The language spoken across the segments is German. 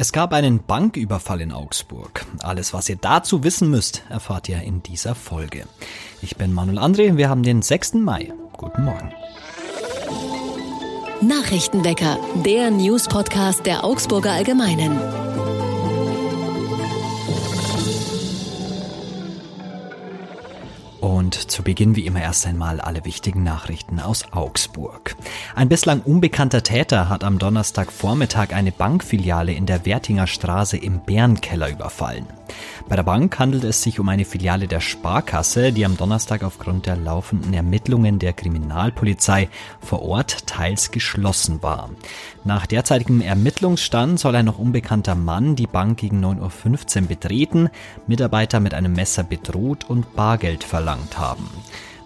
Es gab einen Banküberfall in Augsburg. Alles, was ihr dazu wissen müsst, erfahrt ihr in dieser Folge. Ich bin Manuel André, wir haben den 6. Mai. Guten Morgen. Nachrichtenwecker, der News-Podcast der Augsburger Allgemeinen. Und zu Beginn wie immer erst einmal alle wichtigen Nachrichten aus Augsburg. Ein bislang unbekannter Täter hat am Donnerstagvormittag eine Bankfiliale in der Wertinger Straße im Bärenkeller überfallen. Bei der Bank handelt es sich um eine Filiale der Sparkasse, die am Donnerstag aufgrund der laufenden Ermittlungen der Kriminalpolizei vor Ort teils geschlossen war. Nach derzeitigem Ermittlungsstand soll ein noch unbekannter Mann die Bank gegen 9.15 Uhr betreten, Mitarbeiter mit einem Messer bedroht und Bargeld verlangt haben.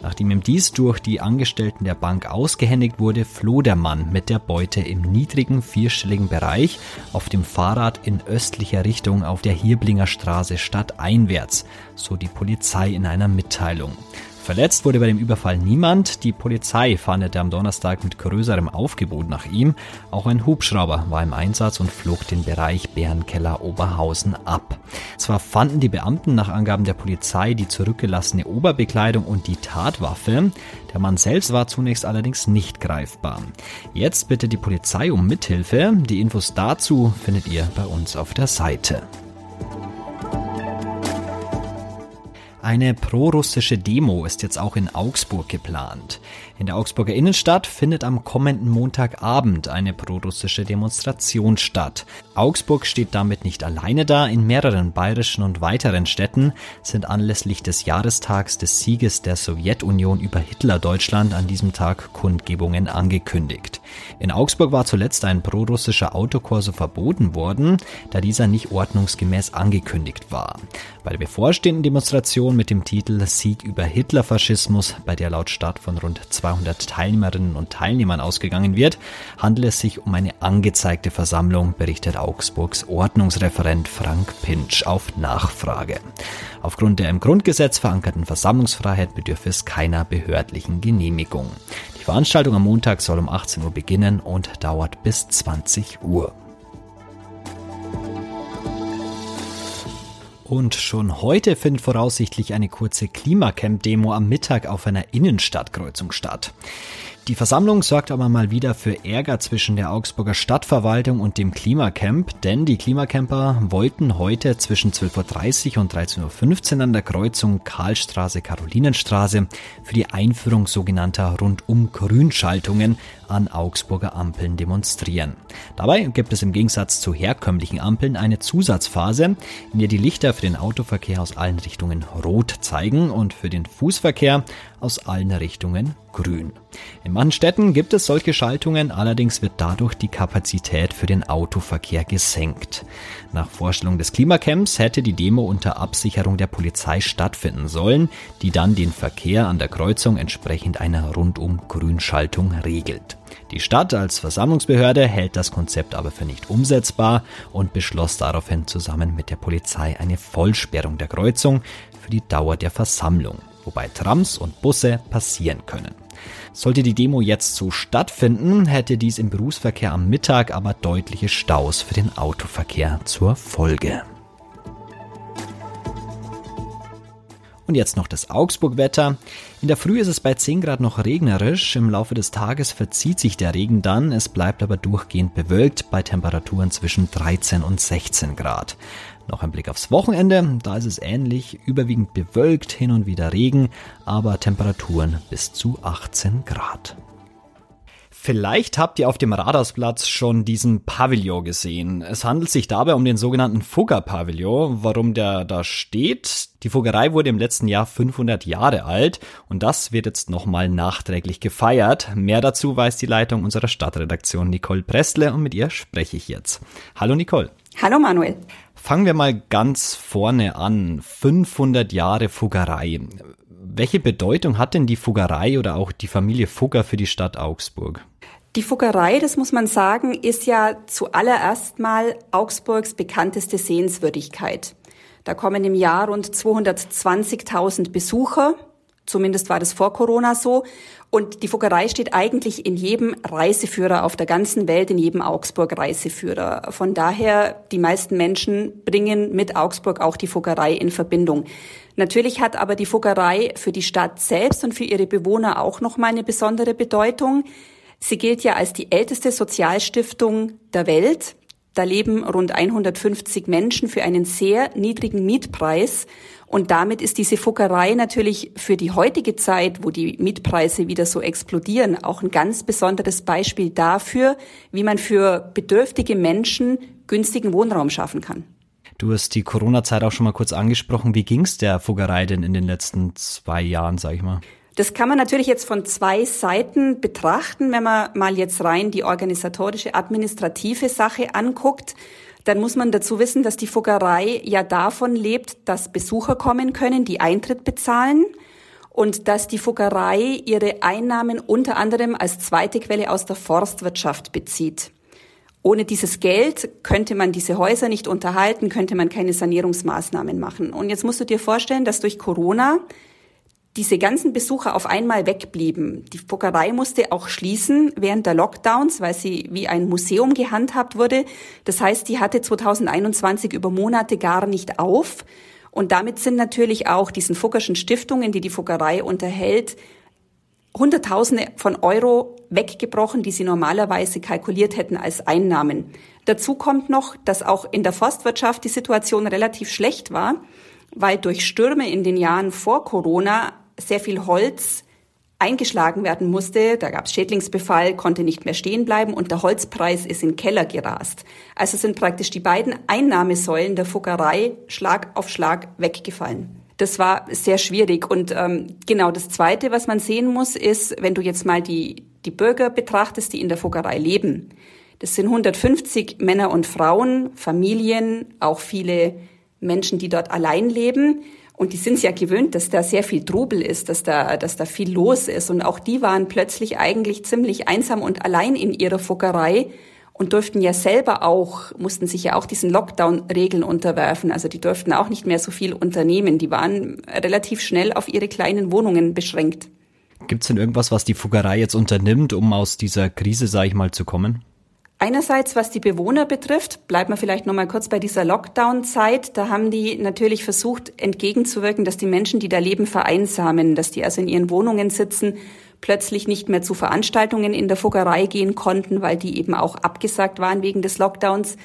Nachdem ihm dies durch die Angestellten der Bank ausgehändigt wurde, floh der Mann mit der Beute im niedrigen vierstelligen Bereich auf dem Fahrrad in östlicher Richtung auf der Hirblinger Straße stadteinwärts, so die Polizei in einer Mitteilung. Verletzt wurde bei dem Überfall niemand. Die Polizei fahndete am Donnerstag mit größerem Aufgebot nach ihm. Auch ein Hubschrauber war im Einsatz und flog den Bereich Bärenkeller Oberhausen ab. Zwar fanden die Beamten nach Angaben der Polizei die zurückgelassene Oberbekleidung und die Tatwaffe. Der Mann selbst war zunächst allerdings nicht greifbar. Jetzt bitte die Polizei um Mithilfe. Die Infos dazu findet ihr bei uns auf der Seite. Eine prorussische Demo ist jetzt auch in Augsburg geplant. In der Augsburger Innenstadt findet am kommenden Montagabend eine prorussische Demonstration statt. Augsburg steht damit nicht alleine da. In mehreren bayerischen und weiteren Städten sind anlässlich des Jahrestags des Sieges der Sowjetunion über Hitler-Deutschland an diesem Tag Kundgebungen angekündigt. In Augsburg war zuletzt ein prorussischer Autokorso verboten worden, da dieser nicht ordnungsgemäß angekündigt war. Bei der bevorstehenden Demonstration mit dem Titel Sieg über Hitlerfaschismus, bei der laut Stadt von rund 200 Teilnehmerinnen und Teilnehmern ausgegangen wird, handelt es sich um eine angezeigte Versammlung, berichtet Augsburgs Ordnungsreferent Frank Pinsch auf Nachfrage. Aufgrund der im Grundgesetz verankerten Versammlungsfreiheit bedürfe es keiner behördlichen Genehmigung. Die Veranstaltung am Montag soll um 18 Uhr beginnen und dauert bis 20 Uhr. Und schon heute findet voraussichtlich eine kurze Klimacamp-Demo am Mittag auf einer Innenstadtkreuzung statt. Die Versammlung sorgt aber mal wieder für Ärger zwischen der Augsburger Stadtverwaltung und dem Klimacamp, denn die Klimacamper wollten heute zwischen 12.30 Uhr und 13.15 Uhr an der Kreuzung Karlstraße-Karolinenstraße für die Einführung sogenannter Rundum-Grünschaltungen an Augsburger Ampeln demonstrieren. Dabei gibt es im Gegensatz zu herkömmlichen Ampeln eine Zusatzphase, in der die Lichter für den Autoverkehr aus allen Richtungen rot zeigen und für den Fußverkehr aus allen Richtungen grün. In manchen Städten gibt es solche Schaltungen, allerdings wird dadurch die Kapazität für den Autoverkehr gesenkt. Nach Vorstellung des Klimacamps hätte die Demo unter Absicherung der Polizei stattfinden sollen, die dann den Verkehr an der Kreuzung entsprechend einer rundum Grünschaltung regelt. Die Stadt als Versammlungsbehörde hält das Konzept aber für nicht umsetzbar und beschloss daraufhin zusammen mit der Polizei eine Vollsperrung der Kreuzung für die Dauer der Versammlung, wobei Trams und Busse passieren können. Sollte die Demo jetzt so stattfinden, hätte dies im Berufsverkehr am Mittag aber deutliche Staus für den Autoverkehr zur Folge. Und jetzt noch das Augsburg-Wetter. In der Früh ist es bei 10 Grad noch regnerisch. Im Laufe des Tages verzieht sich der Regen dann. Es bleibt aber durchgehend bewölkt bei Temperaturen zwischen 13 und 16 Grad. Noch ein Blick aufs Wochenende. Da ist es ähnlich. Überwiegend bewölkt, hin und wieder Regen, aber Temperaturen bis zu 18 Grad. Vielleicht habt ihr auf dem Radarsplatz schon diesen Pavillon gesehen. Es handelt sich dabei um den sogenannten Fugger-Pavillon. Warum der da steht? Die Fuggerei wurde im letzten Jahr 500 Jahre alt und das wird jetzt nochmal nachträglich gefeiert. Mehr dazu weiß die Leitung unserer Stadtredaktion Nicole Prestle und mit ihr spreche ich jetzt. Hallo Nicole. Hallo Manuel. Fangen wir mal ganz vorne an. 500 Jahre Fuggerei welche Bedeutung hat denn die Fuggerei oder auch die Familie Fugger für die Stadt Augsburg? Die Fuggerei, das muss man sagen, ist ja zuallererst mal Augsburgs bekannteste Sehenswürdigkeit. Da kommen im Jahr rund 220.000 Besucher. Zumindest war das vor Corona so. Und die Fuggerei steht eigentlich in jedem Reiseführer auf der ganzen Welt, in jedem Augsburg-Reiseführer. Von daher, die meisten Menschen bringen mit Augsburg auch die Fuggerei in Verbindung. Natürlich hat aber die Fuggerei für die Stadt selbst und für ihre Bewohner auch noch mal eine besondere Bedeutung. Sie gilt ja als die älteste Sozialstiftung der Welt. Da leben rund 150 Menschen für einen sehr niedrigen Mietpreis. Und damit ist diese Fuggerei natürlich für die heutige Zeit, wo die Mietpreise wieder so explodieren, auch ein ganz besonderes Beispiel dafür, wie man für bedürftige Menschen günstigen Wohnraum schaffen kann. Du hast die Corona-Zeit auch schon mal kurz angesprochen. Wie ging es der Fuggerei denn in den letzten zwei Jahren, sag ich mal? Das kann man natürlich jetzt von zwei Seiten betrachten. Wenn man mal jetzt rein die organisatorische, administrative Sache anguckt, dann muss man dazu wissen, dass die Fuggerei ja davon lebt, dass Besucher kommen können, die Eintritt bezahlen und dass die Fuggerei ihre Einnahmen unter anderem als zweite Quelle aus der Forstwirtschaft bezieht. Ohne dieses Geld könnte man diese Häuser nicht unterhalten, könnte man keine Sanierungsmaßnahmen machen. Und jetzt musst du dir vorstellen, dass durch Corona diese ganzen Besucher auf einmal wegblieben. Die Fuggerei musste auch schließen während der Lockdowns, weil sie wie ein Museum gehandhabt wurde. Das heißt, die hatte 2021 über Monate gar nicht auf. Und damit sind natürlich auch diesen Fuggerschen Stiftungen, die die Fuggerei unterhält, Hunderttausende von Euro weggebrochen, die sie normalerweise kalkuliert hätten als Einnahmen. Dazu kommt noch, dass auch in der Forstwirtschaft die Situation relativ schlecht war, weil durch Stürme in den Jahren vor Corona sehr viel Holz eingeschlagen werden musste. Da gab es Schädlingsbefall, konnte nicht mehr stehen bleiben und der Holzpreis ist in den Keller gerast. Also sind praktisch die beiden Einnahmesäulen der Fuggerei Schlag auf Schlag weggefallen. Das war sehr schwierig. Und ähm, genau das Zweite, was man sehen muss, ist, wenn du jetzt mal die, die Bürger betrachtest, die in der Fuggerei leben. Das sind 150 Männer und Frauen, Familien, auch viele Menschen, die dort allein leben. Und die sind es ja gewöhnt, dass da sehr viel Trubel ist, dass da, dass da viel los ist. Und auch die waren plötzlich eigentlich ziemlich einsam und allein in ihrer Fuggerei und durften ja selber auch, mussten sich ja auch diesen Lockdown-Regeln unterwerfen. Also die durften auch nicht mehr so viel unternehmen. Die waren relativ schnell auf ihre kleinen Wohnungen beschränkt. Gibt es denn irgendwas, was die Fuggerei jetzt unternimmt, um aus dieser Krise, sage ich mal, zu kommen? Einerseits, was die Bewohner betrifft, bleibt man vielleicht noch mal kurz bei dieser Lockdown-Zeit. Da haben die natürlich versucht, entgegenzuwirken, dass die Menschen, die da leben, vereinsamen, dass die also in ihren Wohnungen sitzen, plötzlich nicht mehr zu Veranstaltungen in der Fuggerei gehen konnten, weil die eben auch abgesagt waren wegen des Lockdowns.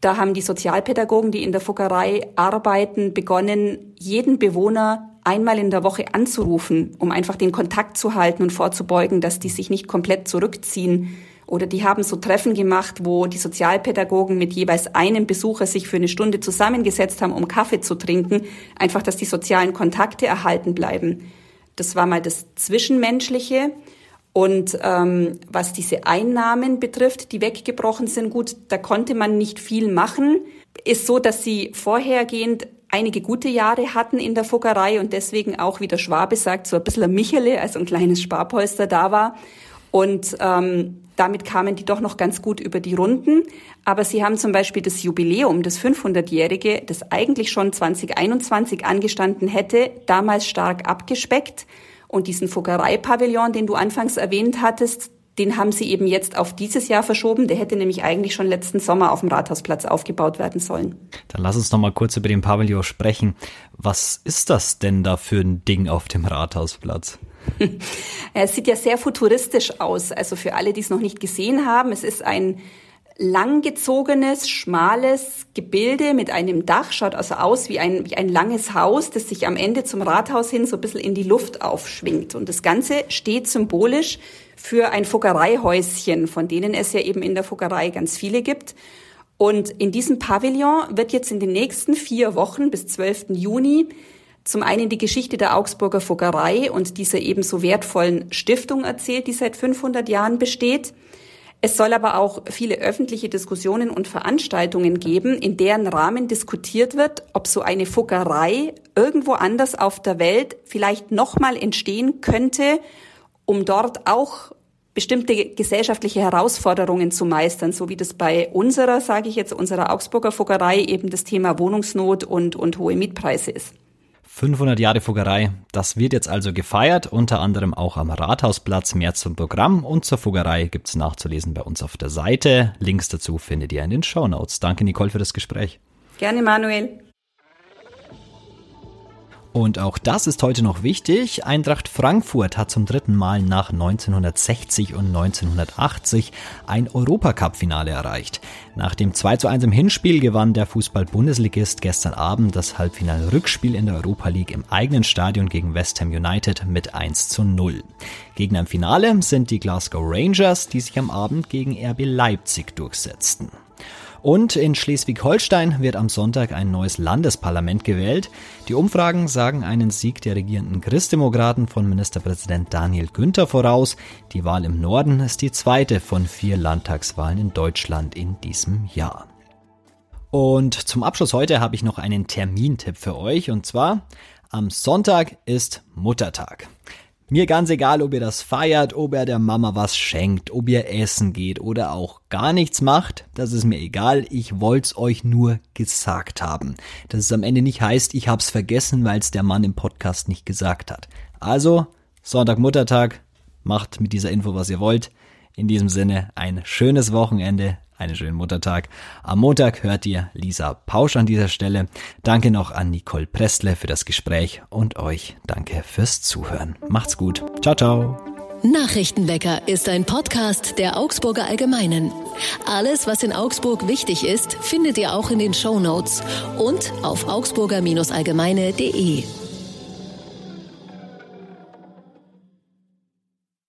Da haben die Sozialpädagogen, die in der Fuggerei arbeiten, begonnen, jeden Bewohner einmal in der Woche anzurufen, um einfach den Kontakt zu halten und vorzubeugen, dass die sich nicht komplett zurückziehen oder die haben so Treffen gemacht, wo die Sozialpädagogen mit jeweils einem Besucher sich für eine Stunde zusammengesetzt haben, um Kaffee zu trinken. Einfach, dass die sozialen Kontakte erhalten bleiben. Das war mal das Zwischenmenschliche. Und ähm, was diese Einnahmen betrifft, die weggebrochen sind, gut, da konnte man nicht viel machen. Ist so, dass sie vorhergehend einige gute Jahre hatten in der Fuggerei und deswegen auch, wie der Schwabe sagt, so ein bisschen ein Michele, also ein kleines Sparpolster da war. Und ähm, damit kamen die doch noch ganz gut über die Runden. Aber sie haben zum Beispiel das Jubiläum, das 500-jährige, das eigentlich schon 2021 angestanden hätte, damals stark abgespeckt. Und diesen Fuggerei-Pavillon, den du anfangs erwähnt hattest, den haben sie eben jetzt auf dieses Jahr verschoben. Der hätte nämlich eigentlich schon letzten Sommer auf dem Rathausplatz aufgebaut werden sollen. Dann lass uns noch mal kurz über den Pavillon sprechen. Was ist das denn da für ein Ding auf dem Rathausplatz? Es sieht ja sehr futuristisch aus. Also für alle, die es noch nicht gesehen haben, es ist ein langgezogenes, schmales Gebilde mit einem Dach, schaut also aus wie ein, wie ein langes Haus, das sich am Ende zum Rathaus hin so ein bisschen in die Luft aufschwingt. Und das Ganze steht symbolisch für ein Fuggereihäuschen, von denen es ja eben in der Fuggerei ganz viele gibt. Und in diesem Pavillon wird jetzt in den nächsten vier Wochen bis 12. Juni zum einen die Geschichte der Augsburger Fuggerei und dieser ebenso wertvollen Stiftung erzählt, die seit 500 Jahren besteht. Es soll aber auch viele öffentliche Diskussionen und Veranstaltungen geben, in deren Rahmen diskutiert wird, ob so eine Fuggerei irgendwo anders auf der Welt vielleicht nochmal entstehen könnte, um dort auch bestimmte gesellschaftliche Herausforderungen zu meistern, so wie das bei unserer, sage ich jetzt, unserer Augsburger Fuggerei eben das Thema Wohnungsnot und, und hohe Mietpreise ist. 500 Jahre Fuggerei, das wird jetzt also gefeiert, unter anderem auch am Rathausplatz. Mehr zum Programm und zur Fuggerei gibt's nachzulesen bei uns auf der Seite. Links dazu findet ihr in den Show Notes. Danke Nicole für das Gespräch. Gerne Manuel. Und auch das ist heute noch wichtig. Eintracht Frankfurt hat zum dritten Mal nach 1960 und 1980 ein Europacup-Finale erreicht. Nach dem 2 zu 1 im Hinspiel gewann der Fußball-Bundesligist gestern Abend das Halbfinal-Rückspiel in der Europa League im eigenen Stadion gegen West Ham United mit 1 zu 0. Gegner im Finale sind die Glasgow Rangers, die sich am Abend gegen RB Leipzig durchsetzten. Und in Schleswig-Holstein wird am Sonntag ein neues Landesparlament gewählt. Die Umfragen sagen einen Sieg der regierenden Christdemokraten von Ministerpräsident Daniel Günther voraus. Die Wahl im Norden ist die zweite von vier Landtagswahlen in Deutschland in diesem Jahr. Und zum Abschluss heute habe ich noch einen Termintipp für euch und zwar am Sonntag ist Muttertag. Mir ganz egal, ob ihr das feiert, ob ihr der Mama was schenkt, ob ihr essen geht oder auch gar nichts macht, das ist mir egal, ich wollt's euch nur gesagt haben. Dass es am Ende nicht heißt, ich hab's vergessen, weil es der Mann im Podcast nicht gesagt hat. Also, Sonntag Muttertag, macht mit dieser Info, was ihr wollt. In diesem Sinne, ein schönes Wochenende, einen schönen Muttertag. Am Montag hört ihr Lisa Pausch an dieser Stelle. Danke noch an Nicole Prestle für das Gespräch und euch danke fürs Zuhören. Macht's gut. Ciao, ciao. Nachrichtenwecker ist ein Podcast der Augsburger Allgemeinen. Alles, was in Augsburg wichtig ist, findet ihr auch in den Show Notes und auf augsburger-allgemeine.de.